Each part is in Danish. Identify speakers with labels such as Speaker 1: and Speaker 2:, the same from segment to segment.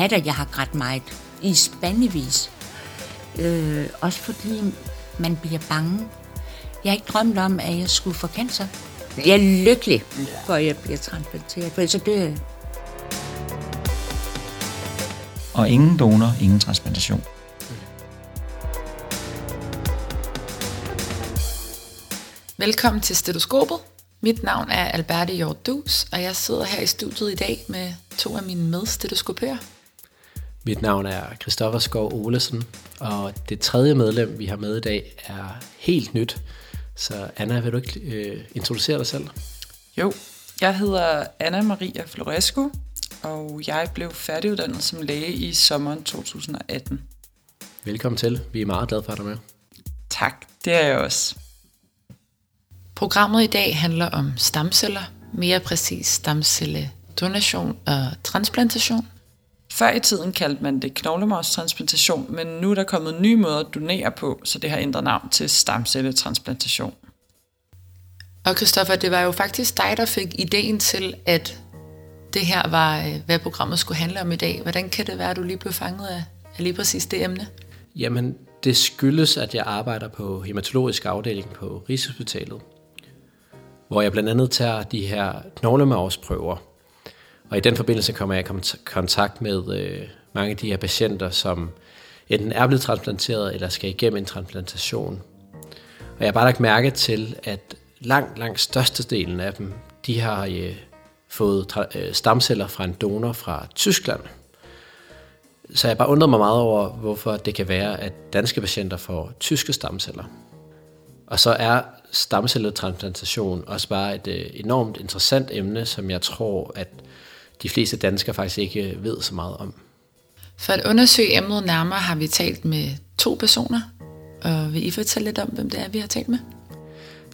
Speaker 1: hatter, jeg har grædt meget i spandevis. Øh, også fordi man bliver bange. Jeg har ikke drømt om, at jeg skulle få cancer. Jeg er lykkelig for, at jeg bliver transplanteret, for så dør jeg.
Speaker 2: Og ingen donor, ingen transplantation.
Speaker 3: Velkommen til Stetoskopet. Mit navn er Alberte Hjort Dus, og jeg sidder her i studiet i dag med to af mine medstetoskopører.
Speaker 4: Mit navn er Christoffer Skov Olesen, og det tredje medlem, vi har med i dag, er helt nyt. Så Anna, vil du ikke øh, introducere dig selv?
Speaker 5: Jo, jeg hedder Anna Maria Florescu, og jeg blev færdiguddannet som læge i sommeren 2018.
Speaker 4: Velkommen til. Vi er meget glade for at dig med.
Speaker 5: Tak, det er jeg også.
Speaker 3: Programmet i dag handler om stamceller, mere præcis stamcelledonation og transplantation.
Speaker 5: Før i tiden kaldte man det knoglemarvstransplantation, men nu er der kommet nye måder at donere på, så det har ændret navn til stamcelletransplantation.
Speaker 3: Og Christoffer, det var jo faktisk dig, der fik ideen til, at det her var, øh, hvad programmet skulle handle om i dag. Hvordan kan det være, at du lige blev fanget af, af lige præcis det emne?
Speaker 4: Jamen, det skyldes, at jeg arbejder på hematologisk afdeling på Rigshospitalet, hvor jeg blandt andet tager de her knoglemavsprøver. Og i den forbindelse kommer jeg i kontakt med øh, mange af de her patienter, som enten er blevet transplanteret eller skal igennem en transplantation. Og jeg har bare lagt mærke til, at langt, langt størstedelen af dem, de har øh, fået øh, stamceller fra en donor fra Tyskland. Så jeg bare undrer mig meget over, hvorfor det kan være, at danske patienter får tyske stamceller. Og så er stamcelletransplantation også bare et øh, enormt interessant emne, som jeg tror, at de fleste danskere faktisk ikke ved så meget om.
Speaker 3: For at undersøge emnet nærmere har vi talt med to personer, og vil I fortælle lidt om, hvem det er, vi har talt med?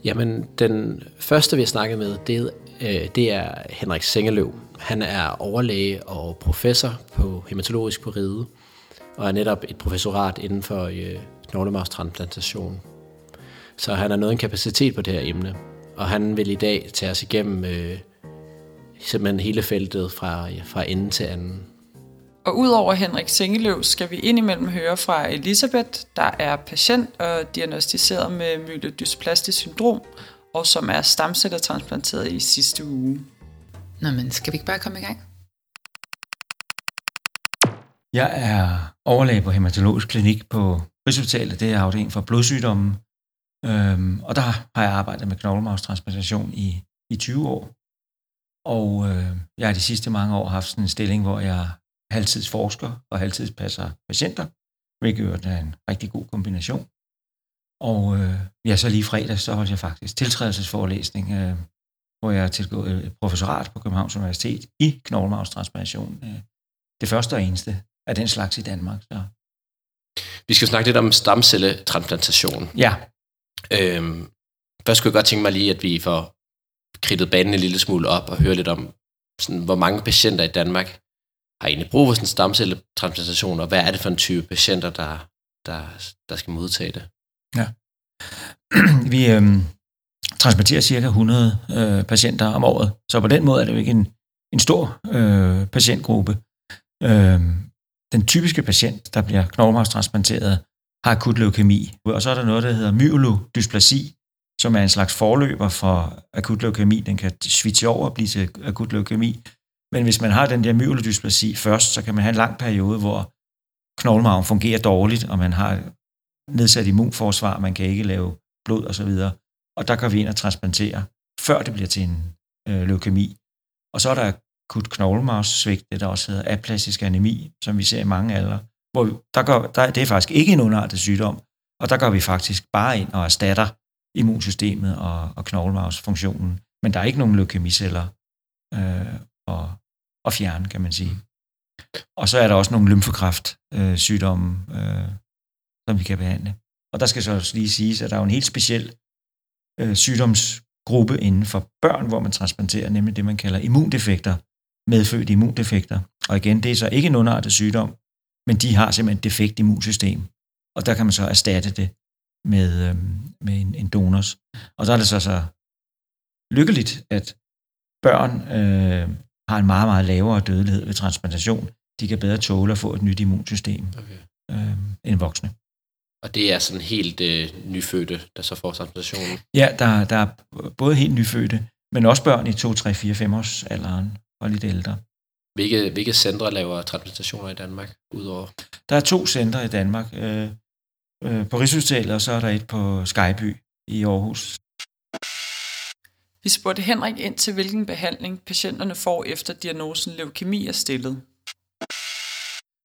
Speaker 4: Jamen, den første, vi har snakket med, det, øh, det er Henrik Sengeløv. Han er overlæge og professor på hematologisk på Ride, og er netop et professorat inden for øh, knoglemarvstransplantation. Så han har noget en kapacitet på det her emne, og han vil i dag tage os igennem øh, simpelthen hele feltet fra, fra ende til anden.
Speaker 5: Og udover Henrik Sengeløv skal vi indimellem høre fra Elisabeth, der er patient og diagnostiseret med myelodysplastisk syndrom, og som er stamcelletransplanteret i sidste uge.
Speaker 3: Nå, men skal vi ikke bare komme i gang?
Speaker 2: Jeg er overlæge på hematologisk klinik på Rigshospitalet. Det er afdelingen for blodsygdomme. Øhm, og der har jeg arbejdet med knoglemarvstransplantation i, i 20 år. Og øh, jeg har de sidste mange år haft sådan en stilling, hvor jeg halvtidsforsker og halvtidspasser patienter, hvilket er en rigtig god kombination. Og øh, ja, så lige fredag, så holdt jeg faktisk tiltrædelsesforelæsning, øh, hvor jeg har tilgået et professorat på Københavns Universitet i knoglemarvstransplantation. Øh, det første og eneste af den slags i Danmark. Så.
Speaker 4: Vi skal snakke lidt om stamcelletransplantation.
Speaker 2: Ja.
Speaker 4: Øhm, først skulle jeg godt tænke mig lige, at vi får kridtet banen en lille smule op og høre lidt om, sådan, hvor mange patienter i Danmark har egentlig brug for sådan en stamcelletransplantation, og hvad er det for en type patienter, der, der, der skal modtage det?
Speaker 2: Ja. Vi øh, transplanterer cirka 100 øh, patienter om året, så på den måde er det jo ikke en, en stor øh, patientgruppe. Øh, den typiske patient, der bliver knoglemarvstransplanteret, har akut leukemi, og så er der noget, der hedder myelodysplasi, som er en slags forløber for akut leukemi. Den kan switche over og blive til akut leukemi. Men hvis man har den der myelodysplasi først, så kan man have en lang periode, hvor knoglemarven fungerer dårligt, og man har nedsat immunforsvar, man kan ikke lave blod osv. Og, og der kan vi ind og transplantere, før det bliver til en øh, leukemi. Og så er der akut knoglemarvssvigt, det der også hedder aplastisk anemi, som vi ser i mange aldre. Hvor der går, der, det er faktisk ikke en underartet sygdom, og der går vi faktisk bare ind og erstatter immunsystemet og, og knoglemarvsfunktionen. Men der er ikke nogen leukemiceller øh, at, at fjerne, kan man sige. Og så er der også nogle lymfekræftsygdomme, øh, sygdomme, øh, som vi kan behandle. Og der skal så også lige siges, at der er en helt speciel øh, sygdomsgruppe inden for børn, hvor man transplanterer, nemlig det, man kalder immundefekter, medfødte immundefekter. Og igen, det er så ikke en underartet sygdom, men de har simpelthen et defekt immunsystem. Og der kan man så erstatte det med, øh, med en, en donors. Og så er det så så lykkeligt, at børn øh, har en meget, meget lavere dødelighed ved transplantation, de kan bedre tåle at få et nyt immunsystem
Speaker 4: Okay.
Speaker 2: øh, end voksne.
Speaker 4: Og det er sådan helt øh, nyfødte, der så får transplantationen.
Speaker 2: Ja, der, der er både helt nyfødte, men også børn i 2, 3, 4, 5 års alderen og lidt ældre.
Speaker 4: Hvilke, hvilke centre laver transplantationer i Danmark, udover?
Speaker 2: Der er to centre i Danmark. Øh, øh, på Rigshospitalet, og så er der et på Skyby i Aarhus.
Speaker 5: Vi spurgte Henrik ind til, hvilken behandling patienterne får efter diagnosen leukemi er stillet.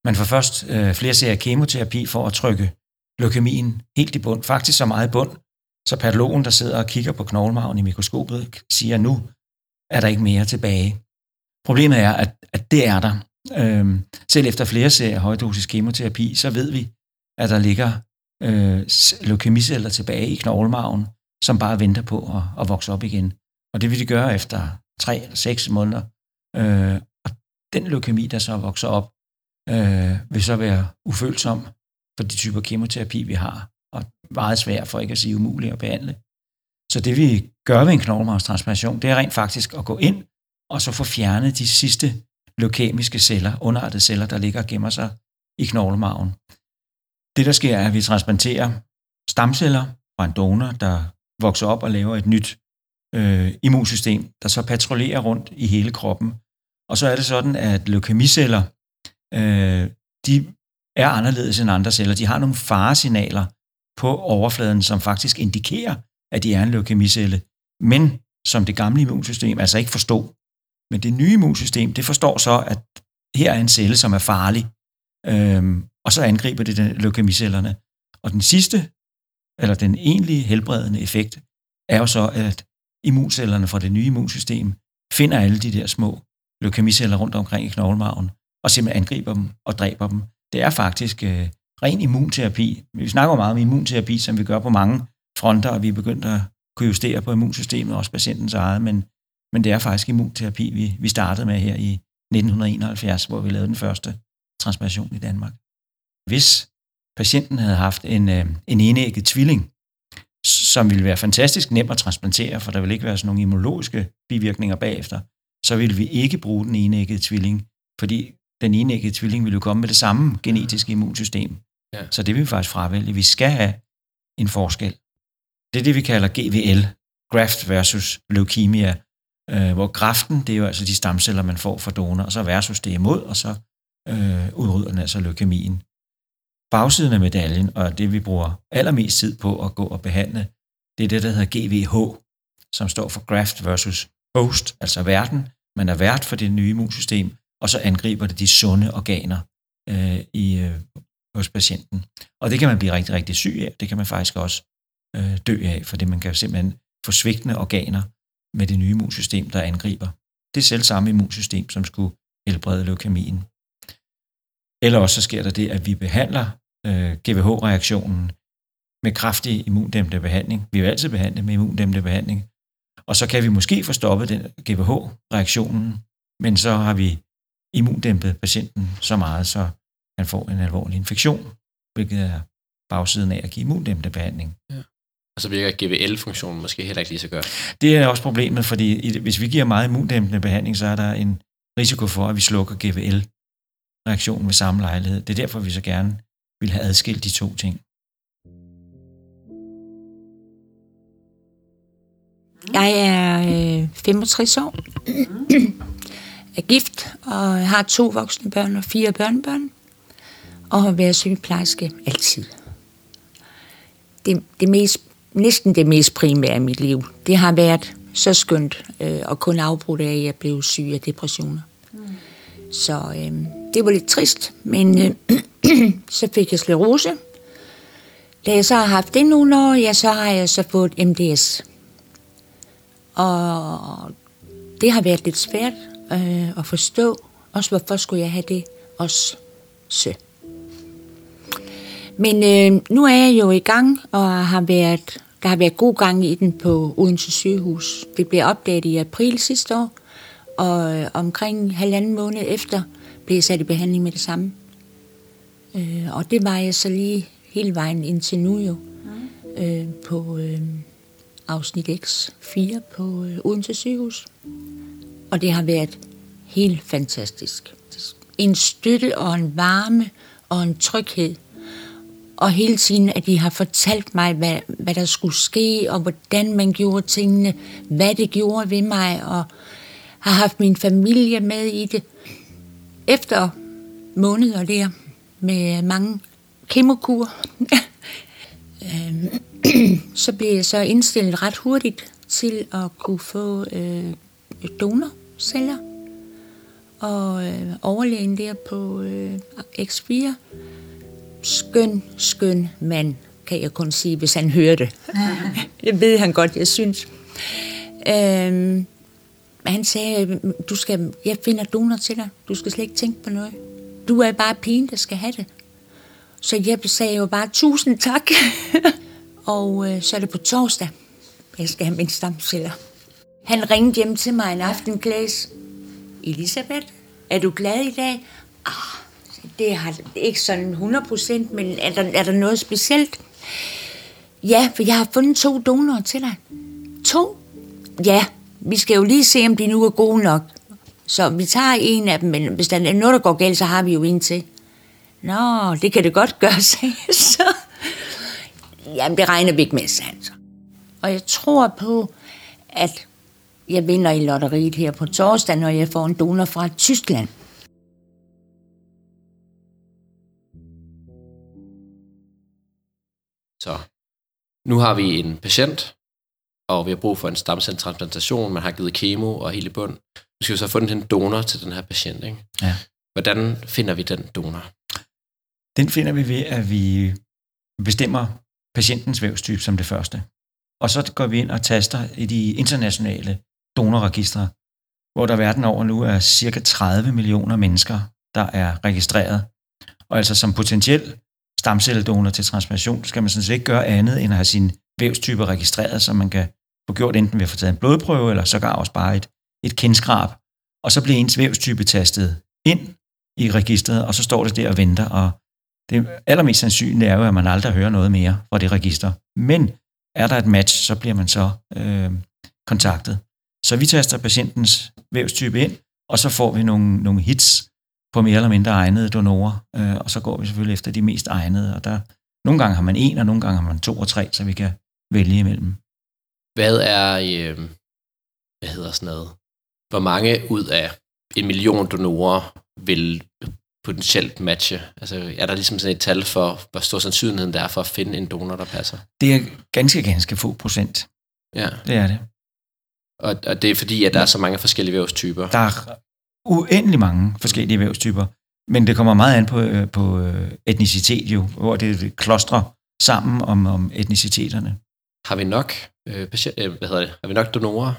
Speaker 2: Man får først øh, flere serier kemoterapi for at trykke leukemien helt i bund. Faktisk så meget i bund, så patologen, der sidder og kigger på knoglemarven i mikroskopet, siger, nu er der ikke mere tilbage. Problemet er, at, at det er der. Øhm, selv efter flere serier højdosis kemoterapi, så ved vi, at der ligger øh, leukemiceller tilbage i knoglemarven, som bare venter på at, at vokse op igen. Og det vil de gøre efter tre eller seks måneder. Øh, og den leukemi, der så vokser op, øh, vil så være ufølsom for de typer kemoterapi, vi har, og meget svært for ikke at sige umulig at behandle. Så det vi gør ved en knoglemarvstransplantation, det er rent faktisk at gå ind og så få fjernet de sidste leukemiske celler, underartede celler, der ligger og gemmer sig i knoglemarven. Det der sker er, at vi transplanterer stamceller fra en donor, der vokser op og laver et nyt øh, immunsystem, der så patruljerer rundt i hele kroppen. Og så er det sådan, at leukemiceller, øh, de er anderledes end andre celler. De har nogle faresignaler på overfladen, som faktisk indikerer, at de er en leukemicelle, men som det gamle immunsystem altså ikke forstod. Men det nye immunsystem, det forstår så, at her er en celle, som er farlig, øhm, og så angriber det øh, den leukemicellerne. Og den sidste, eller den egentlige helbredende effekt, er jo så, at immuncellerne fra det nye immunsystem finder alle de der små leukemiceller rundt omkring i knoglemarven, og simpelthen angriber dem og dræber dem. Det er faktisk øh, ren immunterapi. Vi snakker meget om immunterapi, som vi gør på mange fronter, og vi er begyndt at kunne justere på immunsystemet, også patientens eget, men, men det er faktisk immunterapi, vi, vi startede med her i 1971, hvor vi lavede den første transplantation i Danmark. Hvis patienten havde haft en, øh, en enægget tvilling, som ville være fantastisk nem at transplantere, for der vil ikke være sådan nogle immunologiske bivirkninger bagefter, så ville vi ikke bruge den enæggede tvilling, fordi den enæggede tvilling ville jo komme med det samme genetiske immunsystem.
Speaker 4: Ja.
Speaker 2: Så det vil vi faktisk fravælge. Vi skal have en forskel. Det er det, vi kalder GVL, graft versus leukemia, øh, hvor graften, det er jo altså de stamceller, man får fra donor, og så versus det imod, og så øh, udrydder den altså leukemien. Bagsiden af medaljen, og det vi bruger allermest tid på at gå og behandle, det er det, der hedder GVH, som står for graft versus host, altså verden. Man er vært for det nye immunsystem, og så angriber det de sunde organer øh, i, øh, hos patienten. Og det kan man blive rigtig, rigtig syg af. Det kan man faktisk også øh, dø af, fordi man kan simpelthen få svigtende organer med det nye immunsystem, der angriber. Det er selv samme immunsystem, som skulle helbrede leukemien. Eller også så sker der det, at vi behandler øh, GVH-reaktionen med kraftig immundæmpende behandling. Vi vil altid behandle med immundæmpende behandling. Og så kan vi måske få stoppet den GVH-reaktionen, men så har vi immundæmpet patienten så meget, så han får en alvorlig infektion, hvilket er bagsiden af at give immundæmpende behandling.
Speaker 4: Og så virker GVL-funktionen måske heller ikke lige så godt.
Speaker 2: Det er også problemet, fordi hvis vi giver meget immundæmpende behandling, så er der en risiko for, at vi slukker GVL-reaktionen ved samme lejlighed. Det er derfor, vi så gerne vil have adskilt de to ting.
Speaker 1: Jeg er øh, 65 år, er gift og har to voksne børn og fire børnebørn, og har været sygeplejerske altid. Det, det mest, næsten det mest primære i mit liv, det har været så skønt øh, og kun afbrudt af, at jeg blev syg af depressioner. Så øh, det var lidt trist, men øh, så fik jeg sklerose. Da jeg så har haft det nogle år, ja, så har jeg så fået MDS. Og det har været lidt svært øh, at forstå. Også hvorfor skulle jeg have det også så. Men øh, nu er jeg jo i gang, og har været, der har været god gang i den på Odense sygehus. Det blev opdaget i april sidste år, og øh, omkring halvanden måned efter blev sat i behandling med det samme. Øh, og det var jeg så lige hele vejen indtil nu jo, øh, på øh, afsnit X4 på øh, Odense sygehus. Og det har været helt fantastisk. en støtte og en varme og en tryghed. Og hele tiden, at de har fortalt mig, hvad, hvad der skulle ske, og hvordan man gjorde tingene, hvad det gjorde ved mig, og har haft min familie med i det. Efter måneder der, med mange kemokur, øhm, så blev jeg så indstillet ret hurtigt til at kunne få øh, donorceller. Og øh, overlægen der på øh, X4, skøn, skøn mand, kan jeg kun sige, hvis han hører det. det ved han godt, jeg synes. Øhm, han sagde, øhm, du skal, jeg finder donor til dig. Du skal slet ikke tænke på noget. Du er bare pigen, der skal have det. Så jeg sagde jo bare tusind tak. og øh, så er det på torsdag, jeg skal have mine stamceller. Han ringede hjem til mig en aften, Klaas. Elisabeth, er du glad i dag? Ah, det har ikke sådan 100 procent, men er der, er der noget specielt? Ja, for jeg har fundet to donorer til dig. To? Ja, vi skal jo lige se, om de nu er gode nok. Så vi tager en af dem, men hvis der er noget, der går galt, så har vi jo en til. Nå, det kan det godt gøre, sagde så. Jamen, det regner vi ikke med, sagde han så. Og jeg tror på, at jeg vinder i lotteriet her på torsdag, når jeg får en donor fra Tyskland.
Speaker 4: Så nu har vi en patient, og vi har brug for en stamcelletransplantation. Man har givet kemo og hele bund. Nu skal vi så få en donor til den her patient. Ikke?
Speaker 2: Ja.
Speaker 4: Hvordan finder vi den donor?
Speaker 2: Den finder vi ved, at vi bestemmer patientens vævstype som det første. Og så går vi ind og taster i de internationale donorregistre, hvor der verden over nu er cirka 30 millioner mennesker, der er registreret. Og altså som potentiel stamcelledonor til transplantation, skal man sådan set ikke gøre andet end at have sin vævstype registreret, så man kan få gjort enten ved at få taget en blodprøve, eller sågar også bare et, et kendskrab. Og så bliver ens vævstype tastet ind i registret, og så står det der og venter, og det allermest sandsynlige er jo, at man aldrig hører noget mere fra det register. Men er der et match, så bliver man så øh, kontaktet. Så vi taster patientens vævstype ind, og så får vi nogle, nogle hits på mere eller mindre egnede donorer, øh, og så går vi selvfølgelig efter de mest egnede, og der nogle gange har man en, og nogle gange har man to og tre, så vi kan vælge imellem.
Speaker 4: Hvad er, øh, hvad hedder sådan noget, hvor mange ud af en million donorer vil potentielt matche? Altså er der ligesom sådan et tal for, hvor stor sandsynligheden der er for at finde en donor, der passer?
Speaker 2: Det er ganske, ganske få procent.
Speaker 4: Ja.
Speaker 2: Det er det.
Speaker 4: Og, og det er fordi, at der er så mange forskellige vævstyper.
Speaker 2: Der er uendelig mange forskellige vævstyper, men det kommer meget an på, øh, på øh, etnicitet jo, hvor det klostrer sammen om, om etniciteterne.
Speaker 4: Har vi nok, øh, patient, øh, hvad hedder det, har vi nok donorer?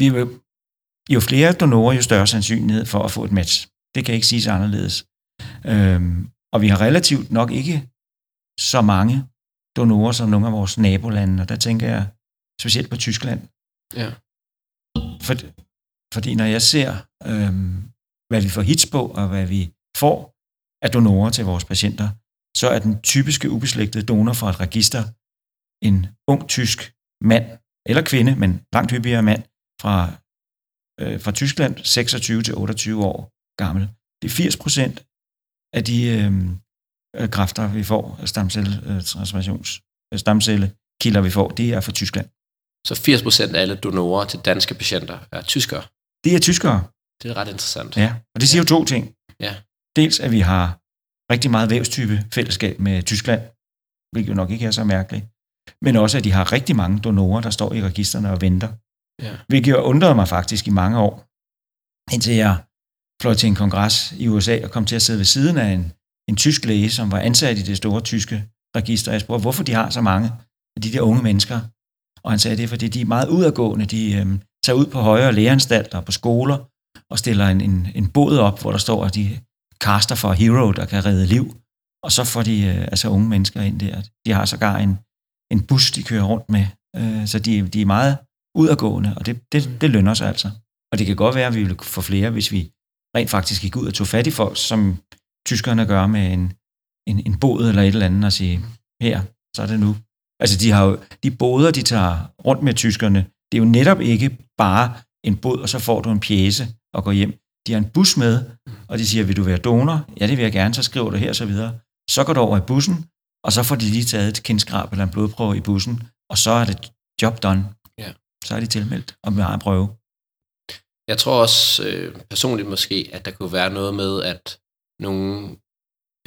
Speaker 2: Vi, vil- jo flere donorer, jo større sandsynlighed for at få et match. Det kan ikke siges anderledes. Øhm, og vi har relativt nok ikke så mange donorer som nogle af vores nabolande, og der tænker jeg specielt på Tyskland.
Speaker 4: Ja.
Speaker 2: For, fordi når jeg ser, øhm, hvad vi får hits på, og hvad vi får af donorer til vores patienter, så er den typiske ubeslægtede donor fra et register en ung tysk mand, eller kvinde, men langt hyppigere mand, fra, øh, fra Tyskland, 26 til 28 år gammel. Det er 80 procent af de øh, øh, kræfter, vi får, stamcelle, øh, øh, stamcellekilder, vi får, de er fra Tyskland.
Speaker 4: Så 80% af alle donorer til danske patienter er tyskere.
Speaker 2: Det er tyskere,
Speaker 4: Det er ret interessant.
Speaker 2: ja. Og det siger jo to ting.
Speaker 4: Ja.
Speaker 2: Dels, at vi har rigtig meget vævstype fællesskab med Tyskland, hvilket jo nok ikke er så mærkeligt. Men også, at de har rigtig mange donorer, der står i registerne og venter.
Speaker 4: Ja.
Speaker 2: Hvilket jo undrede mig faktisk i mange år, indtil jeg fløj til en kongres i USA og kom til at sidde ved siden af en, en tysk læge, som var ansat i det store tyske register. Jeg spurgte, hvorfor de har så mange af de der unge mennesker. Og han sagde, det er, fordi de er meget udadgående. De øhm, tager ud på højere læreanstalter og på skoler og stiller en, en, en båd op, hvor der står, at de kaster for Hero, der kan redde liv. Og så får de øh, altså unge mennesker ind der. De har sågar en, en bus, de kører rundt med. Øh, så de, de er meget udadgående, og det, det, det lønner sig altså. Og det kan godt være, at vi vil få flere, hvis vi rent faktisk gik ud og tog fat i folk, som tyskerne gør med en, en, en båd eller et eller andet, og sige, her, så er det nu. Altså, de har jo, de båder, de tager rundt med tyskerne, det er jo netop ikke bare en båd, og så får du en pjæse og går hjem. de har en bus med, og de siger, vil du være donor? Ja, det vil jeg gerne, så skriver du her og så videre. Så går du over i bussen, og så får de lige taget et kindskrab eller en blodprøve i bussen, og så er det job done.
Speaker 4: Ja.
Speaker 2: Så er de tilmeldt, og har en prøve.
Speaker 4: Jeg tror også øh, personligt måske, at der kunne være noget med, at nogle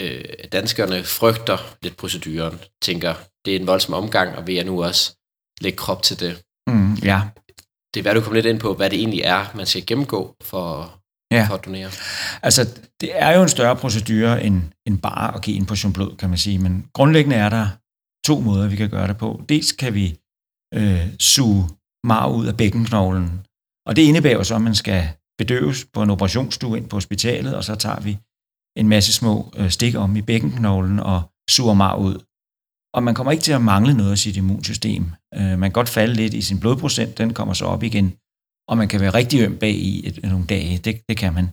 Speaker 4: øh, danskerne frygter lidt proceduren, tænker, det er en voldsom omgang, og vil jeg nu også lægge krop til det.
Speaker 2: Mm, ja,
Speaker 4: Det er værd, du kommer lidt ind på, hvad det egentlig er, man skal gennemgå for,
Speaker 2: Ja.
Speaker 4: for at donere.
Speaker 2: Altså, det er jo en større procedure end, end bare at give en portion blod, kan man sige. Men grundlæggende er der to måder, vi kan gøre det på. Dels kan vi øh, suge marv ud af bækkenknoglen, og det indebærer så, at man skal bedøves på en operationsstue ind på hospitalet, og så tager vi en masse små øh, stik om i bækkenknoglen og suger marv ud. Og man kommer ikke til at mangle noget af sit immunsystem. Øh, man kan godt falde lidt i sin blodprocent, den kommer så op igen, og man kan være rigtig øm bag i et, nogle dage. Det, det kan man.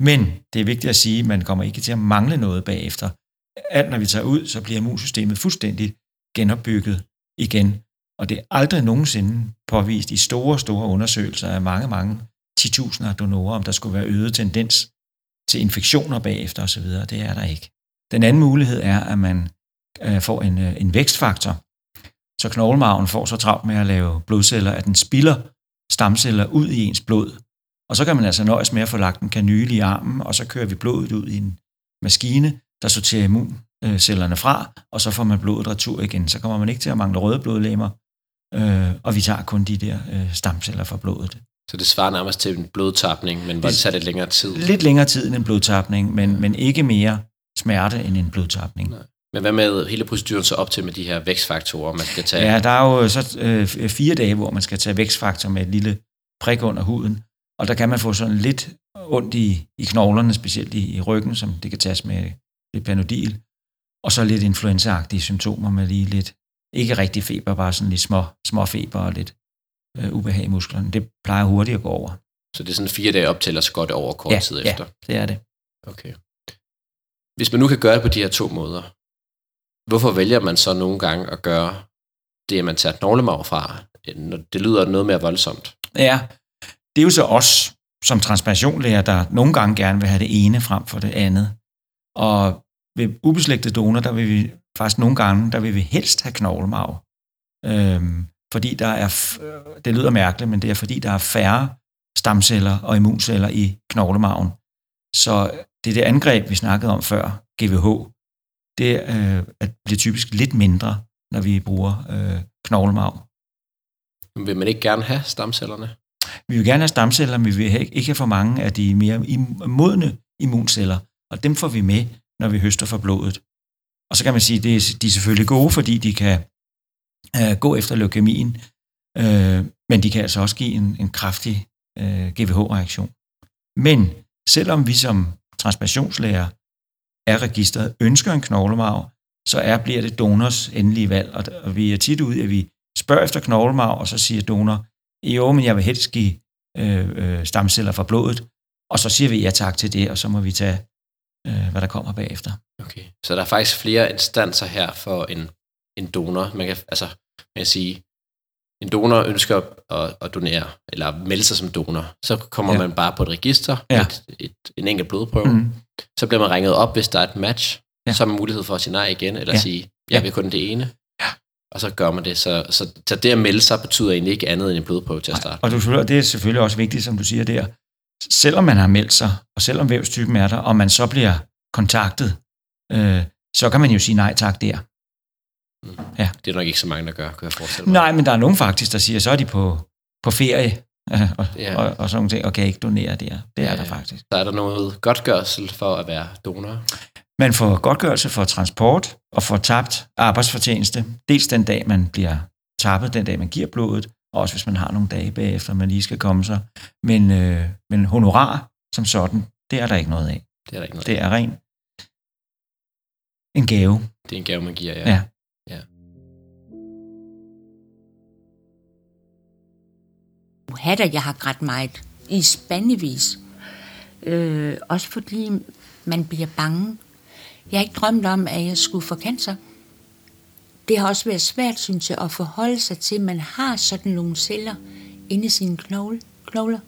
Speaker 2: Men det er vigtigt at sige, at man kommer ikke til at mangle noget bagefter. Alt når vi tager ud, så bliver immunsystemet fuldstændig genopbygget igen. Og det er aldrig nogensinde påvist i store, store undersøgelser af mange, mange 10.000 af donorer, om der skulle være øget tendens til infektioner bagefter osv. Det er der ikke. Den anden mulighed er, at man øh, får en, øh, en vækstfaktor, så knoglemarven får så travlt med at lave blodceller, at den spilder stamceller ud i ens blod. Og så kan man altså nøjes med at få lagt en kanyle i armen, og så kører vi blodet ud i en maskine, der sorterer immuncellerne fra, og så får man blodet retur igen. Så kommer man ikke til at mangle røde blodlemmer, øh, og vi tager kun de der øh, stamceller fra blodet.
Speaker 4: Så det svarer nærmest til en blodtapning, men hvor det tager lidt længere tid.
Speaker 2: Lidt længere tid end en blodtapning, men, men ikke mere smerte end en blodtapning.
Speaker 4: Nej. Men hvad med hele proceduren så op til med de her vækstfaktorer, man skal tage?
Speaker 2: Ja, der er jo så øh, fire dage, hvor man skal tage vækstfaktor med et lille prik under huden, og der kan man få sådan lidt ondt i, i knoglerne, specielt i, i ryggen, som det kan tages med lidt panodil, og så lidt influenzaagtige symptomer med lige lidt, ikke rigtig feber, bare sådan lidt små, små feber og lidt øh, ubehag i musklerne. Det plejer hurtigt at gå over.
Speaker 4: Så det er sådan fire dage op til, og så går det over kort
Speaker 2: ja,
Speaker 4: tid
Speaker 2: ja,
Speaker 4: efter?
Speaker 2: det er det.
Speaker 4: Okay. Hvis man nu kan gøre det på de her to måder, hvorfor vælger man så nogle gange at gøre det, at man tager knoglemarv fra? Når det lyder noget mere voldsomt.
Speaker 2: Ja, det er jo så os som transplantationlæger, der nogle gange gerne vil have det ene frem for det andet. Og ved ubeslægtet donor, der vil vi faktisk nogle gange, der vil vi helst have knoglemarv. Øhm, fordi der er, øh, det lyder mærkeligt, men det er fordi, der er færre stamceller og immunceller i knoglemarven. Så det det angreb, vi snakkede om før, GVH, det øh, at bliver typisk lidt mindre, når vi bruger øh, knoglemarv.
Speaker 4: Vil man ikke gerne have stamcellerne?
Speaker 2: Vi vil gerne have stamceller, men vi vil ikke ikke have for mange af de mere im- modne immunceller, og dem får vi med, når vi høster fra blodet. Og så kan man sige, at de er selvfølgelig gode, fordi de kan øh, gå efter leukemien, øh, men de kan altså også give en, en kraftig øh, GVH-reaktion. Men selvom vi som transplantationslæger er registret ønsker en knoglemarv, så er, bliver det donors endelige valg, og, og vi er tit ude, at vi spørger efter knoglemarv, og så siger donor, jo, men jeg vil helst give øh, øh, stamceller fra blodet, og så siger vi ja tak til det, og så må vi tage, øh, hvad der kommer bagefter.
Speaker 4: Okay. Så der er faktisk flere instanser her for en, en donor. Man kan, altså, man kan sige, en donor ønsker at, at donere, eller melde sig som donor. Så kommer
Speaker 2: Ja.
Speaker 4: man bare på et register,
Speaker 2: Ja.
Speaker 4: et, et, en enkelt blodprøve. Mm. Så bliver man ringet op, hvis der er et match.
Speaker 2: Ja.
Speaker 4: Så har man mulighed for at sige nej igen, eller
Speaker 2: Ja.
Speaker 4: sige, jeg vil kun det ene.
Speaker 2: Ja.
Speaker 4: Og så gør man det. Så, så, så det at melde sig betyder egentlig ikke andet end en blodprøve til at starte.
Speaker 2: Og du, det er selvfølgelig også vigtigt, som du siger der, selvom man har meldt sig, og selvom vævstypen er der, og man så bliver kontaktet, øh, så kan man jo sige nej tak der.
Speaker 4: Det er nok ikke så mange, der gør, kan jeg forestille mig.
Speaker 2: Nej, men der er nogen faktisk, der siger, så er de på, på ferie, øh, og, ja.
Speaker 4: Ja.
Speaker 2: og, og sådan nogle ting, og kan ikke donere der. Det er
Speaker 4: Ja,
Speaker 2: der
Speaker 4: ja.
Speaker 2: faktisk.
Speaker 4: Så er der noget godtgørsel for at være donor.
Speaker 2: Man får godtgørelse for transport og for tabt arbejdsfortjeneste. Dels den dag, man bliver tappet, den dag, man giver blodet, og også hvis man har nogle dage bagefter, man lige skal komme sig. Men, øh, men honorar som sådan, det er der ikke noget af.
Speaker 4: Det er der ikke noget.
Speaker 2: Det er ren en gave.
Speaker 4: Det er en gave, man giver, ja.
Speaker 2: Ja.
Speaker 1: Hatter, jeg har grædt meget i spandevis. Øh, også fordi man bliver bange. Jeg har ikke drømt om, at jeg skulle få cancer. Det har også været svært, synes jeg, at forholde sig til, at man har sådan nogle celler inde i sine knogle, knogler.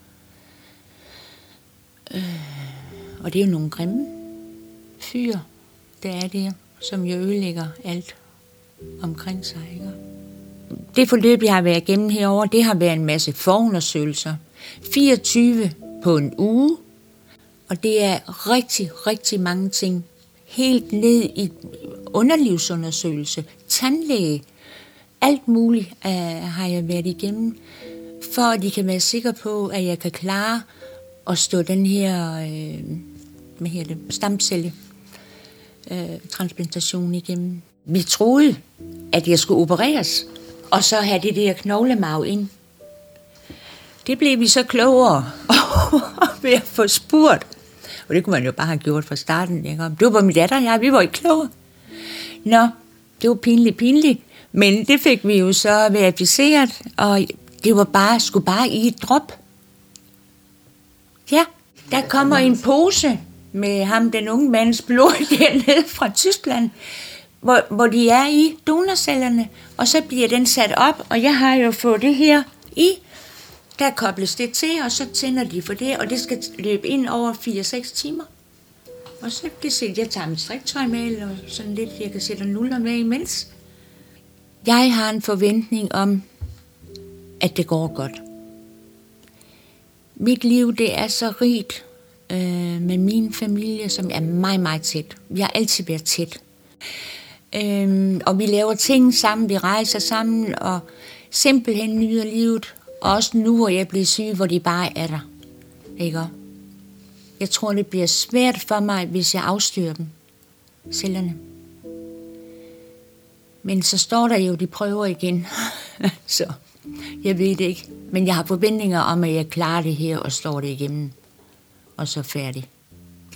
Speaker 1: Øh, og det er jo nogle grimme fyre, der er der, som jo ødelægger alt omkring sig. Ikke? Det forløb, jeg har været igennem herover, det har været en masse forundersøgelser. 24 på en uge, og det er rigtig, rigtig mange ting. Helt ned i underlivsundersøgelse, tandlæge, alt muligt uh, har jeg været igennem, for at de kan være sikre på, at jeg kan klare at stå den her, uh, hvad hedder det, stamcelle uh, transplantation igennem. Vi troede, at jeg skulle opereres, og så have det der knoglemarv ind. Det blev vi så klogere ved at få spurgt. Og det kunne man jo bare have gjort fra starten. Ikke? Det var min datter og jeg, vi var ikke klogere. Nå, det var pinligt, pinligt. Men det fik vi jo så verificeret, og det var bare, skulle bare i et drop. Ja, der kommer en pose med ham, den unge mands blod dernede fra Tyskland, hvor, hvor de er i donorcellerne, og så bliver den sat op, og jeg har jo fået det her i, der kobles det til, og så tænder de for det, og det skal løbe ind over 4-6 timer. Og så kan se, at jeg tager mit striktøj med, eller sådan lidt, jeg kan sætte nuller med imens. Jeg har en forventning om, at det går godt. Mit liv, det er så rigt øh, med min familie, som er meget, meget tæt. Vi har altid været tæt. Øhm, og vi laver ting sammen, vi rejser sammen, og simpelthen nyder livet. Også nu, hvor jeg bliver syg, hvor de bare er der. Ikke? Jeg tror, det bliver svært for mig, hvis jeg afstyrer dem. Cellerne. Men så står der jo, de prøver igen. så jeg ved det ikke. Men jeg har forventninger om, at jeg klarer det her og står det igennem. Og så færdig.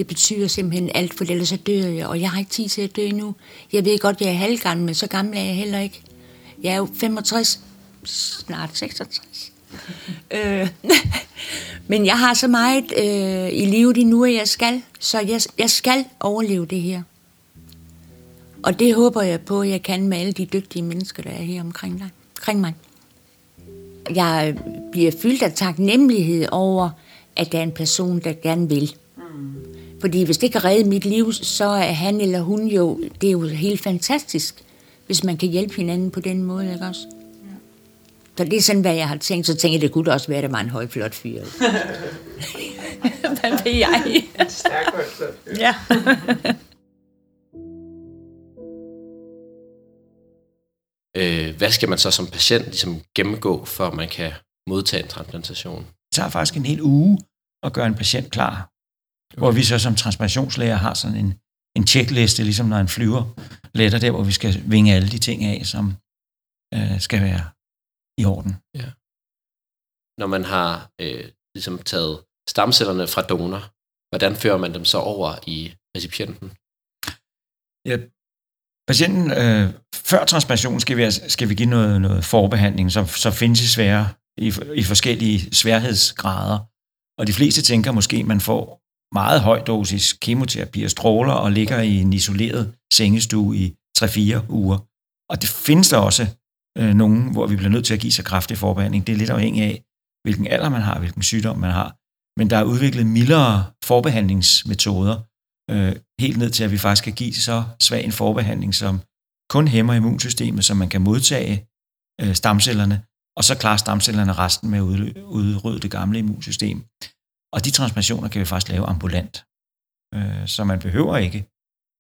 Speaker 1: Det betyder simpelthen alt, for ellers så dør jeg, og jeg har ikke tid til at dø nu. Jeg ved godt, jeg er halvgammel, men så gammel er jeg heller ikke. Jeg er jo 65, snart 66. øh, men jeg har så meget øh, i livet endnu, at jeg skal. Så jeg, jeg skal overleve det her. Og det håber jeg på, at jeg kan med alle de dygtige mennesker, der er her omkring, dig, omkring mig. Jeg bliver fyldt af taknemmelighed over, at der er en person, der gerne vil. Mm. Fordi hvis det kan redde mit liv, så er han eller hun jo, det er jo helt fantastisk, hvis man kan hjælpe hinanden på den måde, ikke også? Ja. Så det er sådan, hvad jeg har tænkt. Så tænker jeg, det kunne også være, at det var en høj, flot fyr. hvad ved jeg?
Speaker 5: Stærk høj, flot fyr.
Speaker 1: Ja.
Speaker 4: øh, hvad skal man så som patient ligesom gennemgå, for at man kan modtage en transplantation?
Speaker 2: Det tager faktisk en hel uge at gøre en patient klar. Okay. Hvor vi så som transplantationslæger har sådan en, en checkliste, ligesom når en flyver letter der, hvor vi skal vinge alle de ting af, som øh, skal være i orden.
Speaker 4: Ja. Når man har øh, ligesom taget stamcellerne fra donor, hvordan fører man dem så over i recipienten?
Speaker 2: Ja, patienten, øh, før transplantation skal vi, skal vi give noget, noget forbehandling, som så findes i, svære, i, i forskellige sværhedsgrader. Og de fleste tænker måske, at man får meget høj dosis kemoterapi og stråler og ligger i en isoleret sengestue i 3-4 uger. Og det findes der også øh, nogen, hvor vi bliver nødt til at give sig kraftig forbehandling. Det er lidt afhængigt af, hvilken alder man har, hvilken sygdom man har. Men der er udviklet mildere forbehandlingsmetoder, øh, helt ned til, at vi faktisk kan give så svag en forbehandling, som kun hæmmer immunsystemet, så man kan modtage øh, stamcellerne, og så klarer stamcellerne resten med at udrydde det gamle immunsystem. Og de transplantationer kan vi faktisk lave ambulant, øh, så man behøver ikke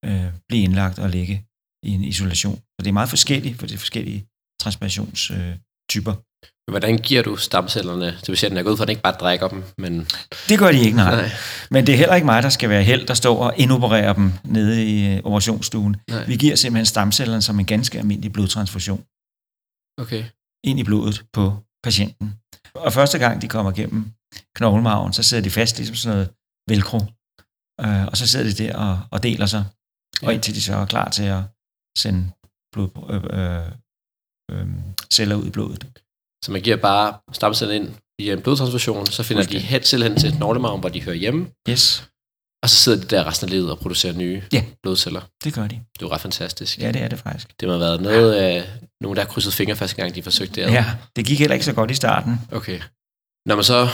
Speaker 2: øh, blive indlagt og ligge i en isolation. Så det er meget forskelligt for de forskellige transplantationstyper.
Speaker 4: Hvordan giver du stamcellerne til patienten? Jeg går ud for, at den ikke bare drikker dem, men...
Speaker 2: Det gør de ikke, nej. nej. Men det er heller ikke mig, der skal være held, der står og indopererer dem nede i øh, operationsstuen. Nej. Vi giver simpelthen stamcellerne som en ganske almindelig blodtransfusion.
Speaker 4: Okay.
Speaker 2: Ind i blodet på patienten. Og første gang de kommer igennem knoglemarven, så sidder de fast ligesom sådan noget velcro. Øh, og så sidder de der og, og deler sig. Ja. Og indtil de så er klar til at sende blod, øh, øh, øh, celler ud i blodet.
Speaker 4: Så man giver bare stamceller ind via en blodtransfusion, så finder de helt hen til knoglemarven, hvor de hører hjemme.
Speaker 2: Yes.
Speaker 4: Og så sidder de der resten af livet og producerer nye
Speaker 2: ja.
Speaker 4: blodceller.
Speaker 2: det gør de.
Speaker 4: Det er ret fantastisk.
Speaker 2: Ja, det er det faktisk.
Speaker 4: Det må have været noget af ja. nogen, der har krydset fingre første gang, de forsøgte det.
Speaker 2: Ja, det gik heller ikke så godt i starten.
Speaker 4: Okay. Når man så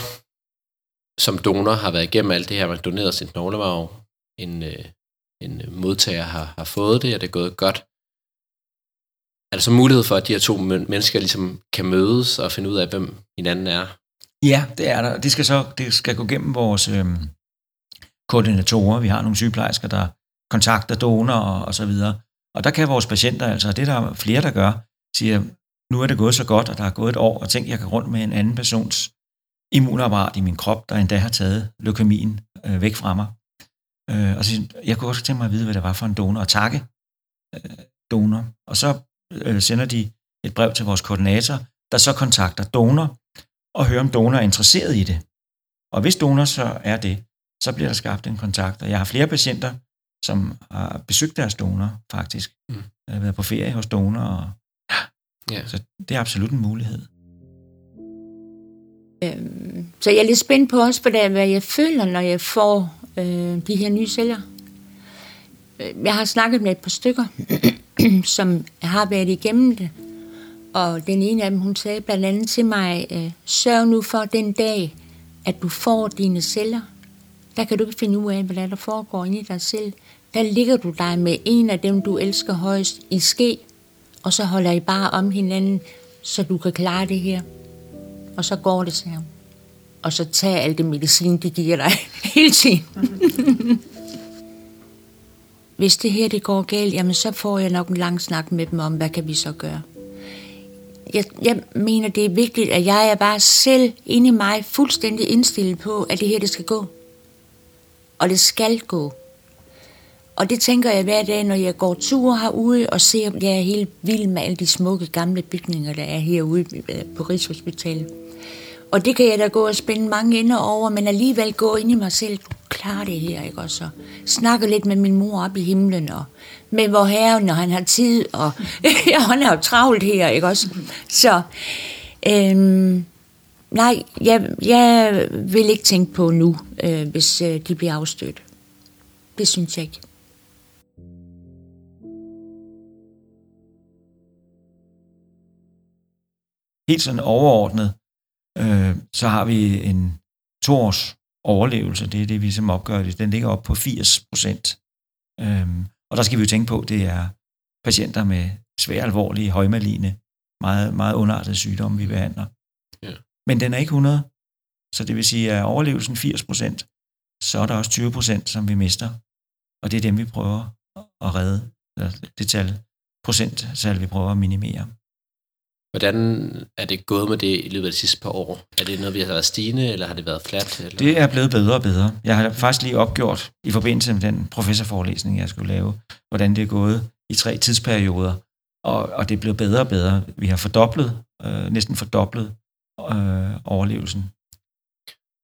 Speaker 4: som donor har været igennem alt det her, man doneret sin knoglemarv, en, øh, en modtager har, har fået det, og det er gået godt. Er der så mulighed for, at de her to mennesker ligesom kan mødes og finde ud af, hvem hinanden er?
Speaker 2: Ja, det er der. Det skal så det skal gå gennem vores øh, koordinatorer. Vi har nogle sygeplejersker, der kontakter donorer og, og så videre. Og der kan vores patienter, altså det der er flere, der gør, siger, nu er det gået så godt, og der er gået et år, og tænk, jeg kan rundt med en anden persons immunapparat i min krop, der endda har taget leukemien øh, væk fra mig. Øh, og så, jeg kunne også tænke mig at vide, hvad det var for en donor, og takke øh, donor. Og så øh, sender de et brev til vores koordinator, der så kontakter donor, og hører, om donor er interesseret i det. Og hvis donor så er det, så bliver der skabt en kontakt. Og jeg har flere patienter, som har besøgt deres donor, faktisk. Mm. Jeg har været på ferie hos donor, og ja. så det er absolut en mulighed.
Speaker 1: Øhm, så jeg er lidt spændt på også, hvad, hvad jeg føler, når jeg får øh, de her nye sælgere. Øh, jeg har snakket med et par stykker, som har været igennem det. Og den ene af dem, hun sagde blandt andet til mig, øh, sørg nu for den dag, at du får dine celler. Der kan du ikke finde ud af, hvad der foregår inde i dig selv. Der ligger du dig med en af dem, du elsker højst i ske, og så holder I bare om hinanden, så du kan klare det her. Og så går det, sagde hun. Og så tag alt det medicin, de giver dig hele tiden. Hvis det her det går galt, jamen så får jeg nok en lang snak med dem om, hvad kan vi så gøre. Jeg, jeg mener, det er vigtigt, at jeg er bare selv inde i mig fuldstændig indstillet på, at det her det skal gå. Og det skal gå. Og det tænker jeg hver dag, når jeg går tur herude og ser, at jeg er helt vild med alle de smukke gamle bygninger, der er herude på Rigshospitalet. Og det kan jeg da gå og spænde mange ender over, men alligevel gå ind i mig selv. Du klarer det her, ikke også? Snakke lidt med min mor op i himlen, og med vor herre, når han har tid, og ja, han er jo travlt her, ikke også? Så, øhm, nej, jeg, jeg vil ikke tænke på nu, øh, hvis øh, de bliver afstødt. Det synes jeg ikke.
Speaker 2: Helt sådan overordnet, øh, så har vi en toårs overlevelse, det er det, vi som opgør det. Den ligger op på 80 procent. Øhm, og der skal vi jo tænke på, det er patienter med svært alvorlige, højmaline, meget, meget underartede sygdomme, vi behandler. Ja. Men den er ikke 100, så det vil sige, at overlevelsen 80 procent, så er der også 20 procent, som vi mister. Og det er dem, vi prøver at redde. Det tal, procenttal, vi prøver at minimere.
Speaker 4: Hvordan er det gået med det i løbet af de sidste par år? Er det noget, vi har været stigende, eller har det været fladt? Eller?
Speaker 2: Det er blevet bedre og bedre. Jeg har faktisk lige opgjort i forbindelse med den professorforelæsning, jeg skulle lave, hvordan det er gået i tre tidsperioder. Og, og det er blevet bedre og bedre. Vi har fordoblet, øh, næsten fordoblet øh, overlevelsen.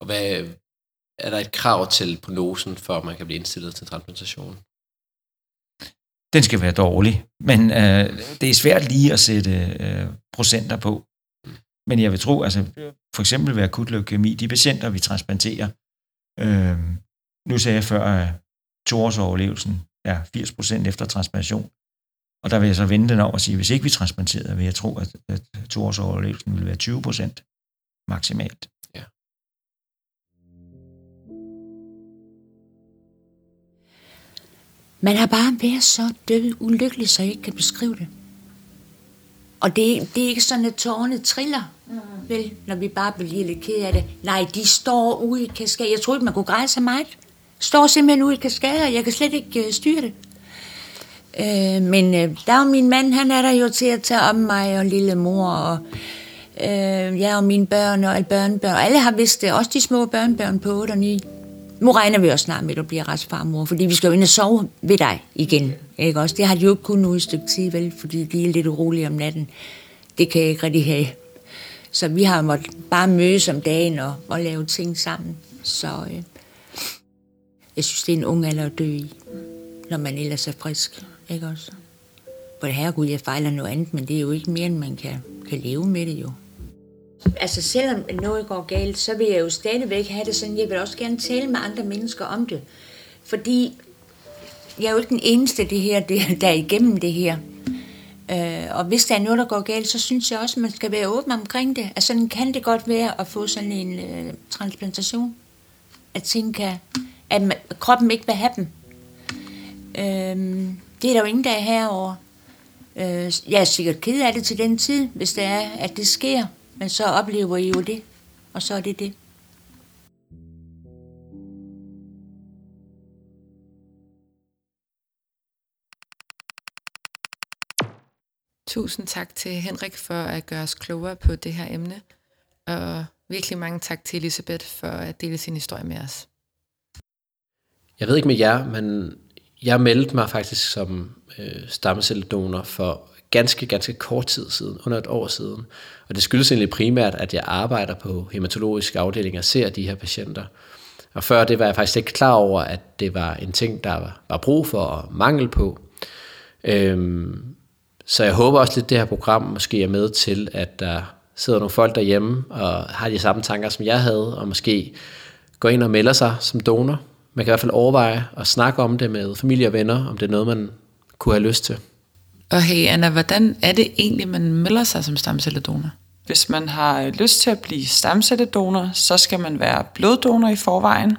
Speaker 4: Og hvad, er der et krav til prognosen, for at man kan blive indstillet til transplantation?
Speaker 2: Den skal være dårlig. Men øh, det er svært lige at sætte øh, procenter på. Men jeg vil tro, altså for eksempel ved akut leukemi, de patienter, vi transplanterer, øh, nu sagde jeg før, at toårsoverlevelsen er 80% efter transplantation. Og der vil jeg så vende den over og sige, at hvis ikke vi transplanterede, vil jeg tro, at, at toårsoverlevelsen vil være 20% maksimalt.
Speaker 1: Man har bare været så død ulykkelig, så jeg ikke kan beskrive det. Og det, det er ikke sådan, at tårerne triller, mm. vel, når vi bare bliver lidt ked af det. Nej, de står ude i kaskader. Jeg troede ikke, man kunne græde så meget. Står simpelthen ude i kaskader, og jeg kan slet ikke uh, styre det. Uh, men uh, der er min mand, han er der jo til at tage om mig og lille mor, og uh, jeg og mine børn og alle børnebørn. Alle har vidst det, også de små børnebørn på 8 og 9. Nu regner vi også snart med, at du bliver retsfarmor, fordi vi skal jo ind og sove ved dig igen. Ikke også? Det har de jo ikke kun nu et stykke tid, vel? Fordi de er lidt urolige om natten. Det kan jeg ikke rigtig have. Så vi har måttet bare mødes om dagen og, og lave ting sammen. Så øh, jeg synes, det er en ung alder at dø i, når man ellers er frisk. Ikke også? For det herregud, jeg fejler noget andet, men det er jo ikke mere, end man kan, kan leve med det jo. Altså selvom noget går galt, så vil jeg jo stadigvæk have det sådan, jeg vil også gerne tale med andre mennesker om det. Fordi jeg er jo ikke den eneste, det her, det, der er igennem det her. Øh, og hvis der er noget, der går galt, så synes jeg også, at man skal være åben omkring det. Altså sådan kan det godt være at få sådan en øh, transplantation. at ting kan, at man, kroppen ikke vil have dem. Øh, det er der jo ingen, der er herovre. Øh, jeg er sikkert ked af det til den tid, hvis det er, at det sker. Men så oplever I jo det, og så er det det.
Speaker 3: Tusind tak til Henrik for at gøre os klogere på det her emne, og virkelig mange tak til Elisabeth for at dele sin historie med os.
Speaker 4: Jeg ved ikke med jer, men jeg meldte mig faktisk som øh, stammecelledonor for ganske, ganske kort tid siden, under et år siden. Og det skyldes egentlig primært, at jeg arbejder på hematologisk afdeling og ser de her patienter. Og før det var jeg faktisk ikke klar over, at det var en ting, der var brug for og mangel på. Øhm, så jeg håber også lidt, at det her program måske er med til, at der sidder nogle folk derhjemme og har de samme tanker, som jeg havde, og måske går ind og melder sig som donor. Man kan i hvert fald overveje at snakke om det med familie og venner, om det er noget, man kunne have lyst til.
Speaker 3: Og hey Anna, hvordan er det egentlig, man melder sig som stamcelledonor?
Speaker 5: Hvis man har lyst til at blive stamcelledonor, så skal man være bloddonor i forvejen.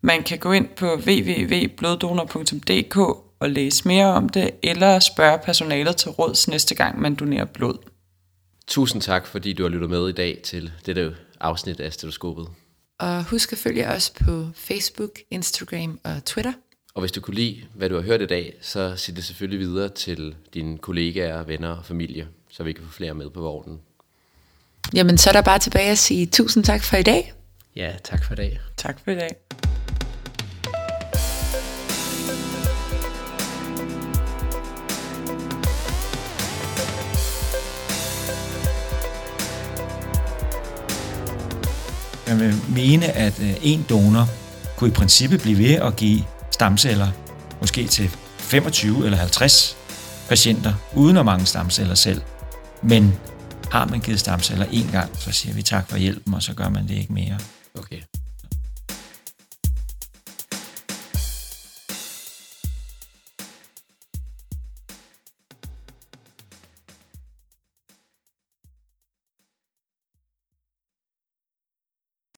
Speaker 5: Man kan gå ind på www.bloddonor.dk og læse mere om det, eller spørge personalet til råds næste gang, man donerer blod.
Speaker 4: Tusind tak, fordi du har lyttet med i dag til dette afsnit af Stetoskopet.
Speaker 3: Og husk at følge os på Facebook, Instagram og Twitter.
Speaker 4: Og hvis du kunne lide, hvad du har hørt i dag, så sig det selvfølgelig videre til dine kollegaer, venner og familie, så vi kan få flere med på vognen.
Speaker 3: Jamen, så er der bare tilbage at sige tusind tak for i dag.
Speaker 4: Ja, tak for i dag.
Speaker 5: Tak for i dag.
Speaker 2: Man vil mene, at øh, en donor kunne i princippet blive ved at give stamceller, måske til 25 eller 50 patienter, uden at mange stamceller selv. Men har man givet stamceller en gang, så siger vi tak for hjælpen, og så gør man det ikke mere.
Speaker 4: Okay.